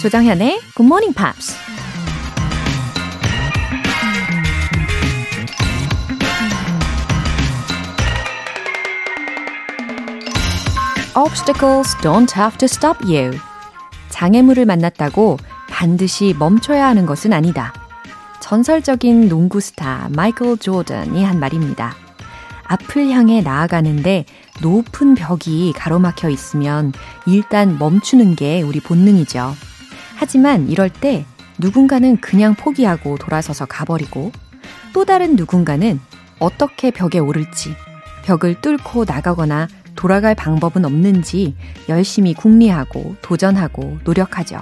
조정현의 Good Morning Pops. Obstacles don't have to stop you. 장애물을 만났다고 반드시 멈춰야 하는 것은 아니다. 전설적인 농구 스타 마이클 조던이 한 말입니다. 앞을 향해 나아가는데 높은 벽이 가로막혀 있으면 일단 멈추는 게 우리 본능이죠. 하지만 이럴 때 누군가는 그냥 포기하고 돌아서서 가버리고 또 다른 누군가는 어떻게 벽에 오를지 벽을 뚫고 나가거나 돌아갈 방법은 없는지 열심히 궁리하고 도전하고 노력하죠.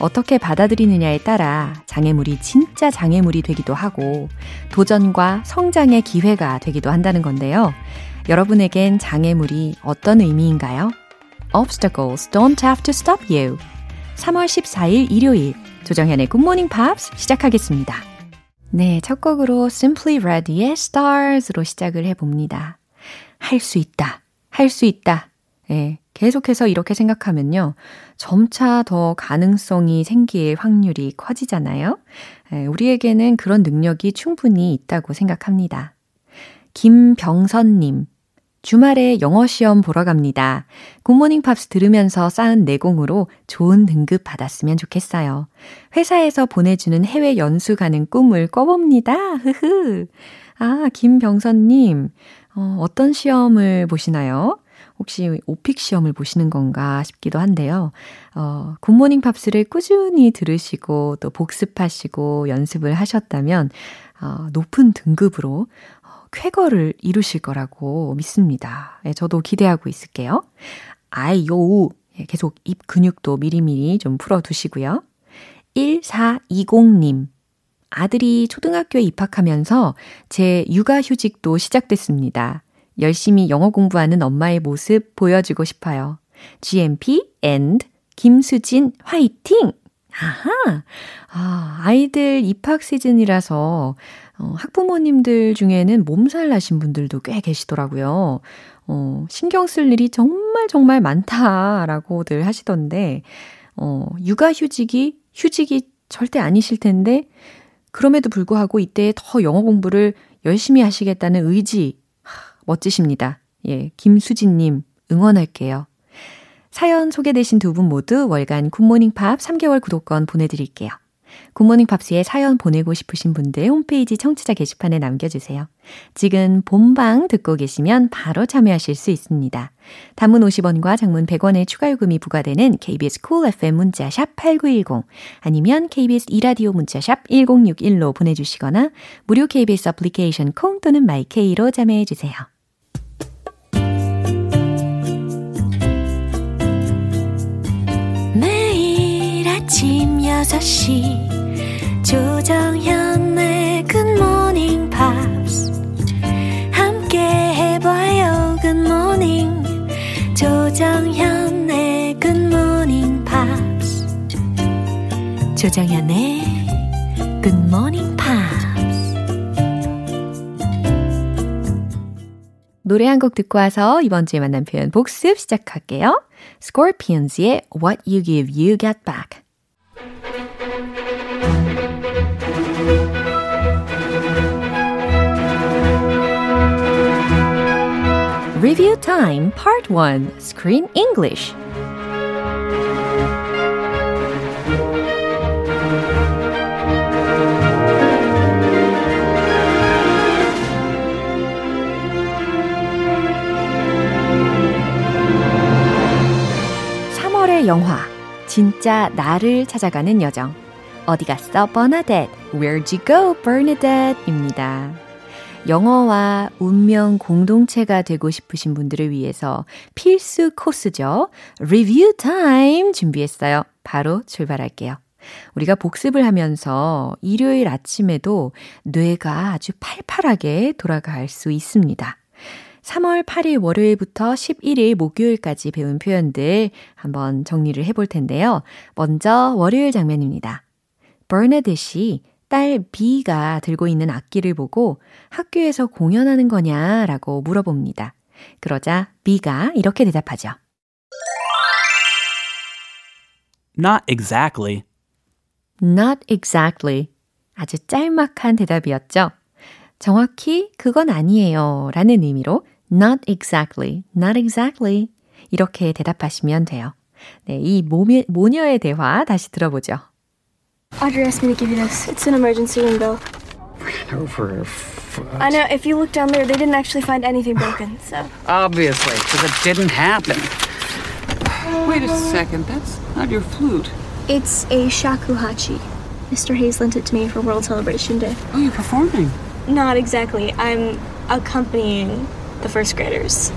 어떻게 받아들이느냐에 따라 장애물이 진짜 장애물이 되기도 하고 도전과 성장의 기회가 되기도 한다는 건데요. 여러분에겐 장애물이 어떤 의미인가요? Obstacles don't have to stop you. 3월 14일 일요일 조정현의 Morning Pops 시작하겠습니다. 네, 첫 곡으로 Simply Red의 Stars로 시작을 해봅니다. 할 수 있다. 할 수 있다. 예, 계속해서 이렇게 생각하면요. 점차 더 가능성이 생길 확률이 커지잖아요. 예, 우리에게는 그런 능력이 충분히 있다고 생각합니다. 김병선님. 주말에 영어 시험 보러 갑니다. 굿모닝 팝스 들으면서 쌓은 내공으로 좋은 등급 받았으면 좋겠어요. 회사에서 보내주는 해외 연수 가는 꿈을 꿔봅니다. 흐흐. 아, 김병선님. 어, 어떤 시험을 보시나요? 혹시 OPIc 시험을 보시는 건가 싶기도 한데요. 어, 굿모닝 팝스를 꾸준히 들으시고 또 복습하시고 연습을 하셨다면 어, 높은 등급으로 어, 쾌거를 이루실 거라고 믿습니다. 예, 저도 기대하고 있을게요. 아이요. 예, 계속 입 근육도 미리미리 좀 풀어두시고요. 1420님. 아들이 초등학교에 입학하면서 제 육아 휴직도 시작됐습니다. 열심히 영어 공부하는 엄마의 모습 보여주고 싶어요. GMP and 김수진 화이팅! 아하! 아, 아이들 입학 시즌이라서 어, 학부모님들 중에는 몸살 나신 분들도 꽤 계시더라고요. 어, 신경 쓸 일이 정말 정말 많다라고들 하시던데, 어, 육아 휴직이, 휴직이 절대 아니실 텐데, 그럼에도 불구하고 이때 더 영어 공부를 열심히 하시겠다는 의지 멋지십니다. 예, 김수진님 응원할게요. 사연 소개되신 두 분 모두 월간 굿모닝 팝 3개월 구독권 보내드릴게요. 굿모닝 팝스에 사연 보내고 싶으신 분들 홈페이지 청취자 게시판에 남겨주세요. 지금 본방 듣고 계시면 바로 참여하실 수 있습니다. 단문 50원과 장문 100원의 추가 요금이 부과되는 KBS Cool FM 문자샵 8910 아니면 KBS 이라디오 문자샵 1061로 보내주시거나 무료 KBS 애플리케이션 콩 또는 my K로 참여해주세요. 아침 6시 조정현의 굿모닝 팝스 함께 해봐요 굿모닝 조정현의 굿모닝 팝스 조정현의 굿모닝 팝스 노래 한 곡 듣고 와서 이번 주에 만난 표현 복습 시작할게요. Scorpions의 What You Give You Get Back Review Time Part 1 Screen English 3월의 영화 진짜 나를 찾아가는 여정 어디 갔어 버나뎃 Where'd you go Bernadette 입니다. 영어와 운명 공동체가 되고 싶으신 분들을 위해서 필수 코스죠. 리뷰 타임 준비했어요. 바로 출발할게요. 우리가 복습을 하면서 일요일 아침에도 뇌가 아주 팔팔하게 돌아갈 수 있습니다. 3월 8일 월요일부터 11일 목요일까지 배운 표현들 한번 정리를 해볼 텐데요. 먼저 월요일 장면입니다. 버네댓이 딸 B가 들고 있는 악기를 보고 학교에서 공연하는 거냐 라고 물어봅니다. 그러자 B가 이렇게 대답하죠. Not exactly. Not exactly. 아주 짤막한 대답이었죠. 정확히 그건 아니에요 라는 의미로 not exactly, not exactly 이렇게 대답하시면 돼요. 네, 이 모녀, 모녀의 대화 다시 들어보죠. Audrey asked me to give you this. It's an emergency window. Ran over her. I know, if you look down there, they didn't actually find anything broken, so. Obviously, because it didn't happen. Wait a second, that's not your flute. It's a shakuhachi. Mr. Hayes lent it to me for World Celebration Day. Oh, you're performing. Not exactly. I'm accompanying the first graders.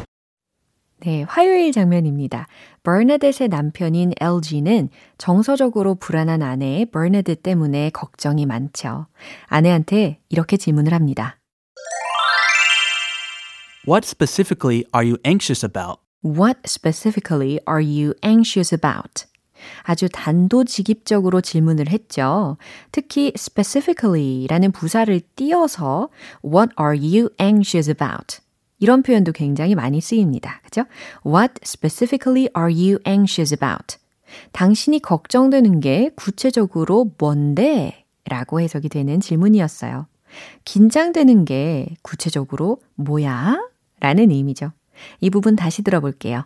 네, 화요일 장면입니다. 버나뎃의 남편인 LG는 정서적으로 불안한 아내 버나뎃 때문에 걱정이 많죠. 아내한테 이렇게 질문을 합니다. What specifically are you anxious about? What specifically are you anxious about? 아주 단도직입적으로 질문을 했죠. 특히 specifically라는 부사를 띄어서 What are you anxious about? 이런 표현도 굉장히 많이 쓰입니다. 그죠? What specifically are you anxious about? 당신이 걱정되는 게 구체적으로 뭔데? 라고 해석이 되는 질문이었어요. 긴장되는 게 구체적으로 뭐야? 라는 의미죠. 이 부분 다시 들어볼게요.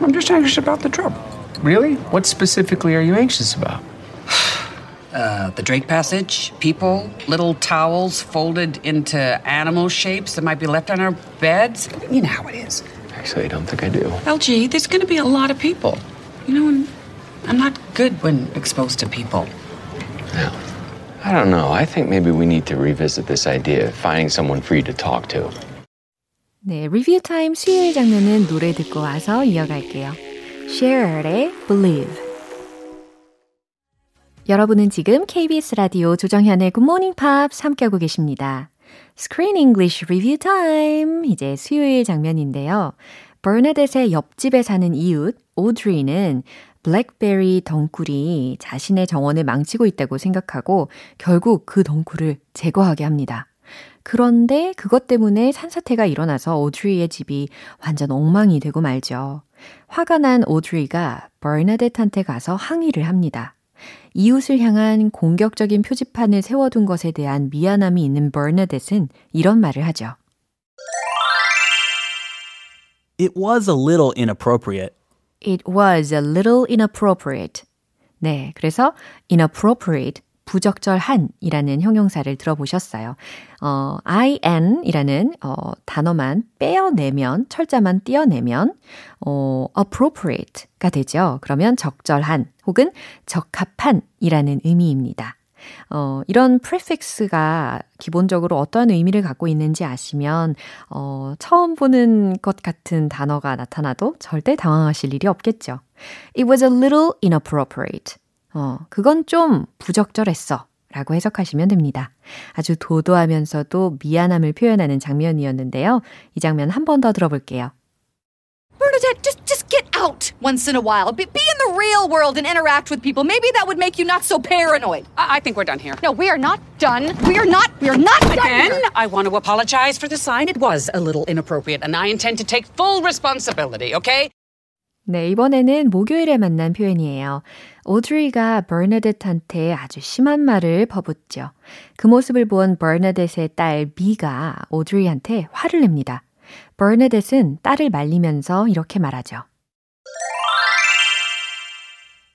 I'm just anxious about the trip. Really? What specifically are you anxious about? Uh, the Drake Passage, people, little towels folded into animal shapes that might be left on our beds. You know how it is. Actually, I don't think I do. LG, there's going to be a lot of people. You know, and I'm not good when exposed to people. No. I don't know. I think maybe we need to revisit this idea of finding someone for you to talk to. 네, 리뷰 타임 수요일 장면은 노래 듣고 와서 이어갈게요. Cher의 Believe. 여러분은 지금 KBS 라디오 조정현의 Morning Pops 함께하고 계십니다. Screen English Review Time. 이제 수요일 장면인데요. 버나뎃의 옆집에 사는 이웃 오드리는 블랙베리 덩굴이 자신의 정원을 망치고 있다고 생각하고 결국 그 덩굴을 제거하게 합니다. 그런데 그것 때문에 산사태가 일어나서 오드리의 집이 완전 엉망이 되고 말죠. 화가 난 오드리가 버나뎃한테 가서 항의를 합니다. 이웃을 향한 공격적인 표지판을 세워둔 것에 대한 미안함이 있는 버나뎃은 이런 말을 하죠. It was a little inappropriate. It was a little inappropriate. 네, 그래서 inappropriate, 부적절한이라는 형용사를 들어보셨어요. 어, in이라는 어, 단어만 빼어내면, 철자만 띄어내면 어, appropriate가 되죠. 그러면 적절한 혹은 적합한이라는 의미입니다. 어, 이런 prefix가 기본적으로 어떤 의미를 갖고 있는지 아시면, 어, 처음 보는 것 같은 단어가 나타나도 절대 당황하실 일이 없겠죠. It was a little inappropriate. 어, 그건 좀 부적절했어. 라고 해석하시면 됩니다. 아주 도도하면서도 미안함을 표현하는 장면이었는데요. 이 장면 한 번 더 들어볼게요. Bernadette, just just get out once in a while. Be, be in the real world and interact with people. Maybe that would make you not so paranoid. I, I think we're done here. No, we are not done. We are not. We are not done Again. I want to apologize for the sign. It was a little inappropriate, and I intend to take full responsibility, okay? 네, 이번에는 목요일에 만난 표현이에요. 오드리가 버나뎃한테 아주 심한 말을 퍼붓죠. 그 모습을 본 버나뎃의 딸 비가 오드리한테 화를 냅니다. 버나뎃은 딸을 말리면서 이렇게 말하죠.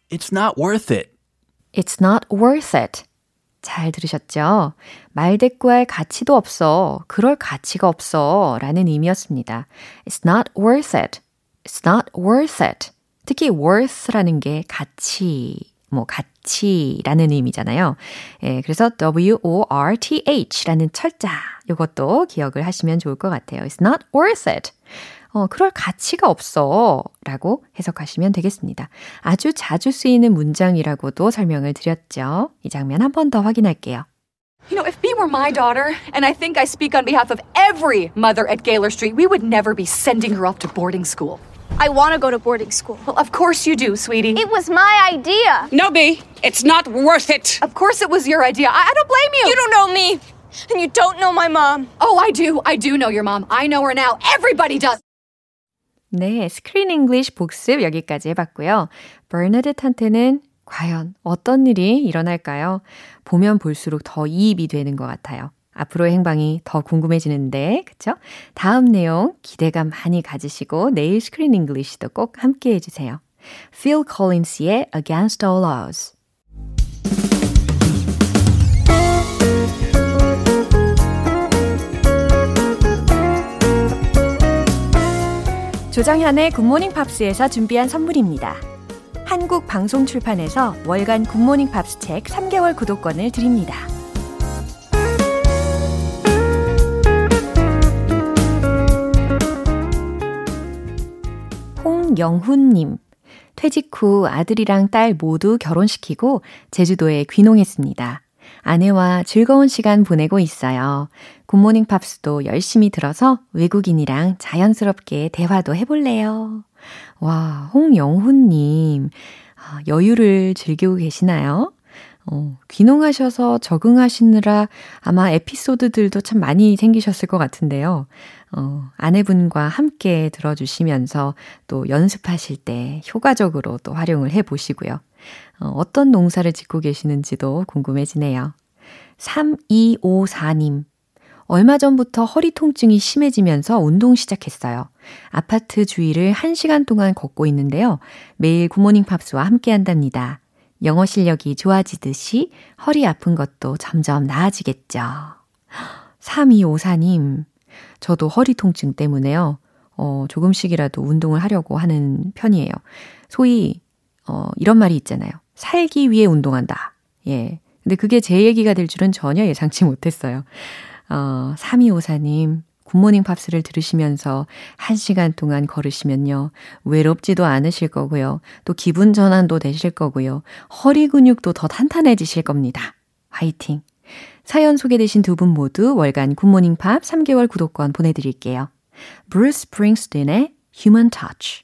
It's not worth it. It's not worth it. 잘 들으셨죠? 말대꾸할 가치도 없어. 그럴 가치가 없어. 라는 의미였습니다. It's not worth it. It's not worth it. 특히 worth라는 게 가치, 뭐 가치라는 의미잖아요. 예, 그래서 W-O-R-T-H라는 철자 이것도 기억을 하시면 좋을 것 같아요. It's not worth it. 어, 그럴 가치가 없어. 라고 해석하시면 되겠습니다. 아주 자주 쓰이는 문장이라고도 설명을 드렸죠. 이 장면 한 번 더 확인할게요. You know, if B were my daughter, and I think I speak on behalf of every mother at Gaylor Street, we would never be sending her off to boarding school. I want to go to boarding school. Well, of course you do, sweetie. It was my idea. No, B, it's not worth it. of course it was your idea. I, I don't blame you. You don't know me, and you don't know my mom. Oh, I do. I do know your mom. I know her now. Everybody does. 네, 스크린 잉글리쉬 복습 여기까지 해봤고요. 버나데트한테는 과연 어떤 일이 일어날까요? 보면 볼수록 더 이입이 되는 것 같아요. 앞으로의 행방이 더 궁금해지는데, 그쵸? 다음 내용 기대감 많이 가지시고 내일 Screen English도 꼭 함께 해주세요. Phil Collins의 Against All Odds. 조정현의 굿모닝 팝스에서 준비한 선물입니다. 한국 방송 출판에서 월간 굿모닝 팝스 책 3개월 구독권을 드립니다. 홍영훈님. 퇴직 후 아들이랑 딸 모두 결혼시키고 제주도에 귀농했습니다. 아내와 즐거운 시간 보내고 있어요. 굿모닝 팝스도 열심히 들어서 외국인이랑 자연스럽게 대화도 해볼래요. 와, 홍영훈님, 아, 여유를 즐기고 계시나요? 어, 귀농하셔서 적응하시느라 아마 에피소드들도 참 많이 생기셨을 것 같은데요. 어, 아내분과 함께 들어주시면서 또 연습하실 때 효과적으로 또 활용을 해 보시고요. 어, 어떤 농사를 짓고 계시는지도 궁금해지네요. 3254님. 얼마 전부터 허리 통증이 심해지면서 운동 시작했어요. 아파트 주위를 1시간 동안 걷고 있는데요. 매일 굿모닝 팝스와 함께 한답니다. 영어 실력이 좋아지듯이 허리 아픈 것도 점점 나아지겠죠. 3254님, 저도 허리 통증 때문에요. 어, 조금씩이라도 운동을 하려고 하는 편이에요. 소위, 어, 이런 말이 있잖아요. 살기 위해 운동한다. 예. 근데 그게 제 얘기가 될 줄은 전혀 예상치 못했어요. 어, 3254님, 굿모닝 팝스를 들으시면서 1시간 동안 걸으시면요. 외롭지도 않으실 거고요. 또 기분 전환도 되실 거고요. 허리 근육도 더 탄탄해지실 겁니다. 화이팅! 사연 소개되신 두 분 모두 월간 굿모닝 팝 3개월 구독권 보내드릴게요. 브루스 스프링스틴의 Human Touch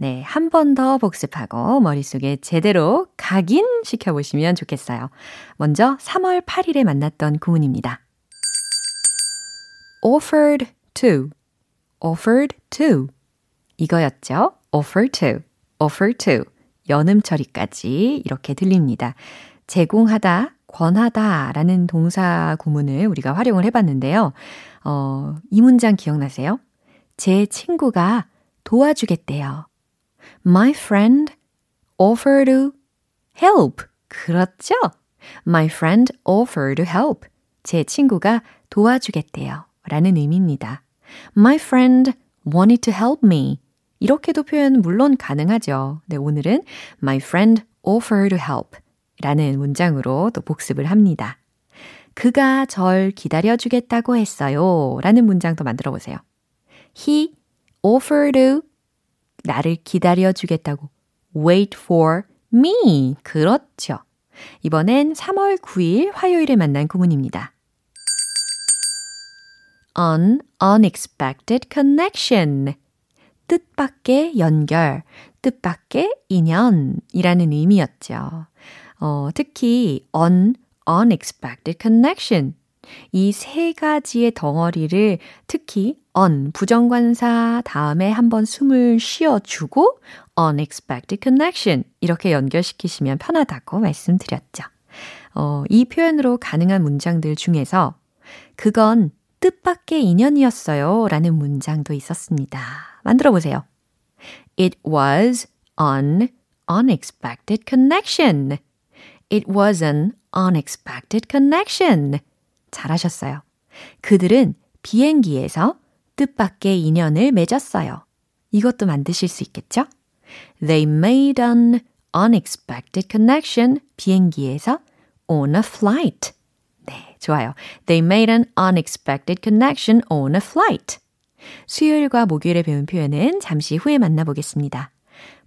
네, 한 번 더 복습하고 머릿속에 제대로 각인시켜 보시면 좋겠어요. 먼저 3월 8일에 만났던 구문입니다. offered to, offered to. 이거였죠? offer to, offer to. 연음 처리까지 이렇게 들립니다. 제공하다, 권하다 라는 동사 구문을 우리가 활용을 해봤는데요. 어, 이 문장 기억나세요? 제 친구가 도와주겠대요. My friend offered to help. 그렇죠? My friend offered to help. 제 친구가 도와주겠대요. 라는 의미입니다. My friend wanted to help me. 이렇게도 표현 물론 가능하죠. 네, 오늘은 My friend offered to help. 라는 문장으로 또 복습을 합니다. 그가 절 기다려주겠다고 했어요. 라는 문장도 만들어 보세요. He offered to 나를 기다려 주겠다고 wait for me. 그렇죠. 이번엔 3월 9일 화요일에 만난 구문입니다. an unexpected connection. 뜻밖의 연결, 뜻밖의 인연이라는 의미였죠. 어, 특히 un, unexpected connection. 이 세 가지의 덩어리를 특히 on 부정관사 다음에 한번 숨을 쉬어주고 unexpected connection 이렇게 연결시키시면 편하다고 말씀드렸죠. 어, 이 표현으로 가능한 문장들 중에서 그건 뜻밖의 인연이었어요 라는 문장도 있었습니다. 만들어 보세요. It was an unexpected connection. It was an unexpected connection. 잘하셨어요. 그들은 비행기에서 뜻밖의 인연을 맺었어요. 이것도 만드실 수 있겠죠? They made an unexpected connection 비행기에서 on a flight. 네, 좋아요. They made an unexpected connection on a flight. 수요일과 목요일에 배운 표현은 잠시 후에 만나보겠습니다.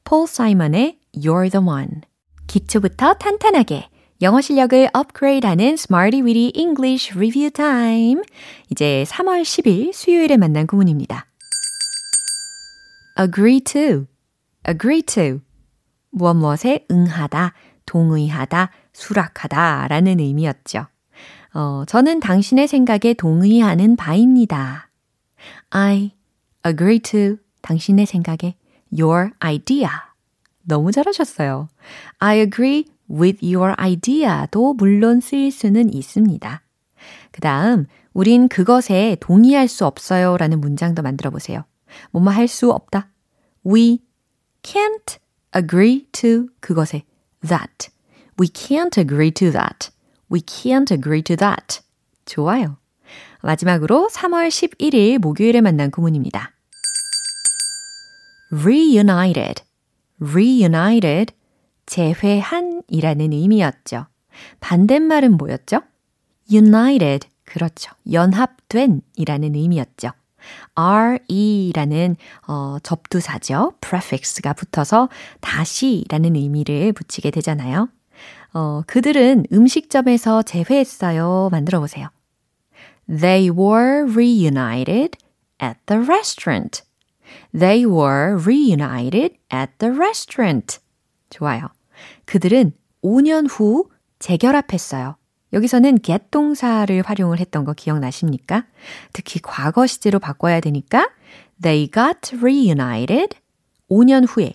폴 사이먼의 You're the One. 기초부터 탄탄하게 영어 실력을 업그레이드하는 Smarty Weedy English Review Time. 이제 3월 10일 수요일에 만난 구문입니다. agree to, agree to. 무엇 무엇에 응하다, 동의하다, 수락하다 라는 의미였죠. 어, 저는 당신의 생각에 동의하는 바입니다. I agree to 당신의 생각에 your idea. 너무 잘하셨어요. I agree with your idea도 물론 쓰일 수는 있습니다. 그 다음, 우린 그것에 동의할 수 없어요 라는 문장도 만들어 보세요. 뭐뭐 할 수 없다. We can't agree to 그것에 that. We can't agree to that. We can't agree to that. 좋아요. 마지막으로 3월 11일 목요일에 만난 구문입니다. reunited, reunited, 재회한이라는 의미였죠. 반대말은 뭐였죠? united, 그렇죠. 연합된 이라는 의미였죠. re라는 어, 접두사죠. prefix가 붙어서 다시라는 의미를 붙이게 되잖아요. 어, 그들은 음식점에서 재회했어요. 만들어 보세요. They were reunited at the restaurant. They were reunited at the restaurant. 좋아요. 그들은 5년 후 재결합했어요. 여기서는 get 동사를 활용을 했던 거 기억나십니까? 특히 과거 시제로 바꿔야 되니까 they got reunited 5년 후에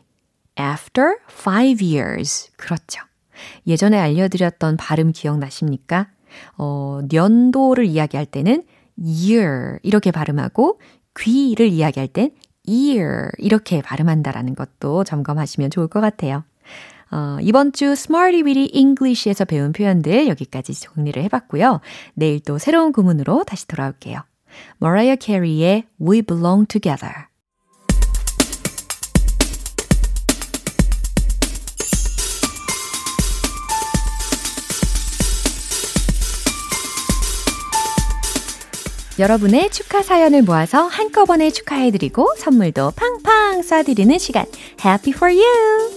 after 5 years. 그렇죠. 예전에 알려드렸던 발음 기억나십니까? 어, 년도를 이야기할 때는 year 이렇게 발음하고 귀를 이야기할 땐 ear 이렇게 발음한다라는 것도 점검하시면 좋을 것 같아요. 어, 이번 주 Smarty Weedy English에서 배운 표현들 여기까지 정리를 해봤고요. 내일 또 새로운 구문으로 다시 돌아올게요. Mariah Carey의 We Belong Together. 여러분의 축하 사연을 모아서 한꺼번에 축하해드리고 선물도 팡팡 쏴드리는 시간. Happy for you!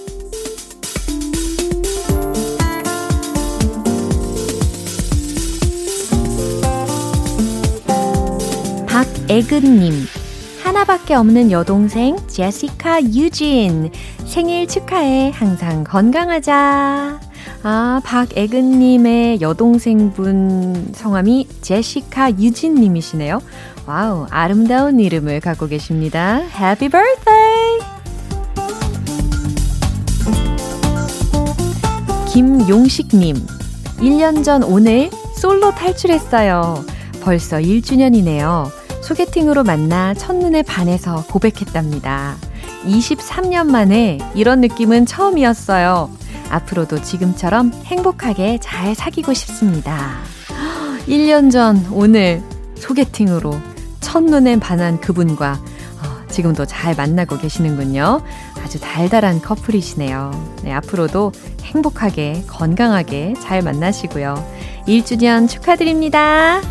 박애근님. 하나밖에 없는 여동생 제시카 유진. 생일 축하해. 항상 건강하자. 아, 박애근님의 여동생분 성함이 제시카 유진님이시네요. Wow, 아름다운 이름을 갖고 계십니다. Happy birthday! 김용식님, 1년 전 오늘 솔로 탈출했어요. 벌써 1주년이네요. 소개팅으로 만나 첫눈에 반해서 고백했답니다. 23년 만에 이런 느낌은 처음이었어요. 앞으로도 지금처럼 행복하게 잘 사귀고 싶습니다. 1년 전 오늘 소개팅으로 첫눈에 반한 그분과 어, 지금도 잘 만나고 계시는군요. 아주 달달한 커플이시네요. 네, 앞으로도 행복하게, 건강하게 잘 만나시고요. 1주년 축하드립니다.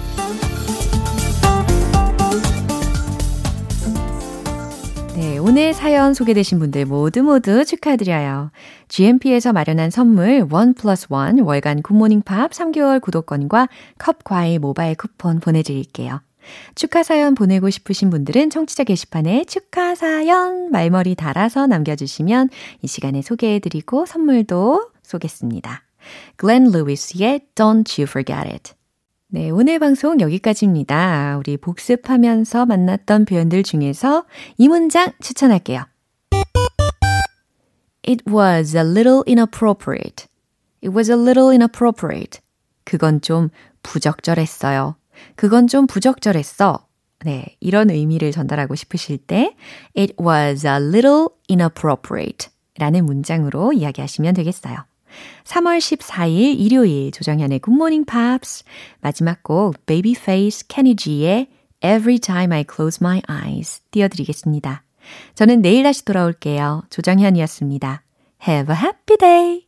오늘 사연 소개되신 분들 모두 모두 축하드려요. GMP에서 마련한 선물 원 플러스 원 월간 굿모닝 팝 3개월 구독권과 컵 과일 모바일 쿠폰 보내드릴게요. 축하 사연 보내고 싶으신 분들은 청취자 게시판에 축하 사연 말머리 달아서 남겨주시면 이 시간에 소개해드리고 선물도 쏘겠습니다. 글렌 루이스의 Don't You Forget It. 네, 오늘 방송 여기까지입니다. 우리 복습하면서 만났던 표현들 중에서 이 문장 추천할게요. It was a little inappropriate. It was a little inappropriate. 그건 좀 부적절했어요. 그건 좀 부적절했어. 네, 이런 의미를 전달하고 싶으실 때 It was a little inappropriate 라는 문장으로 이야기하시면 되겠어요. 3월 14일 일요일 조정현의 Morning Pops 마지막 곡 Babyface Kenny G의 Every Time I Close My Eyes 띄워드리겠습니다. 저는 내일 다시 돌아올게요. 조정현이었습니다. Have a happy day!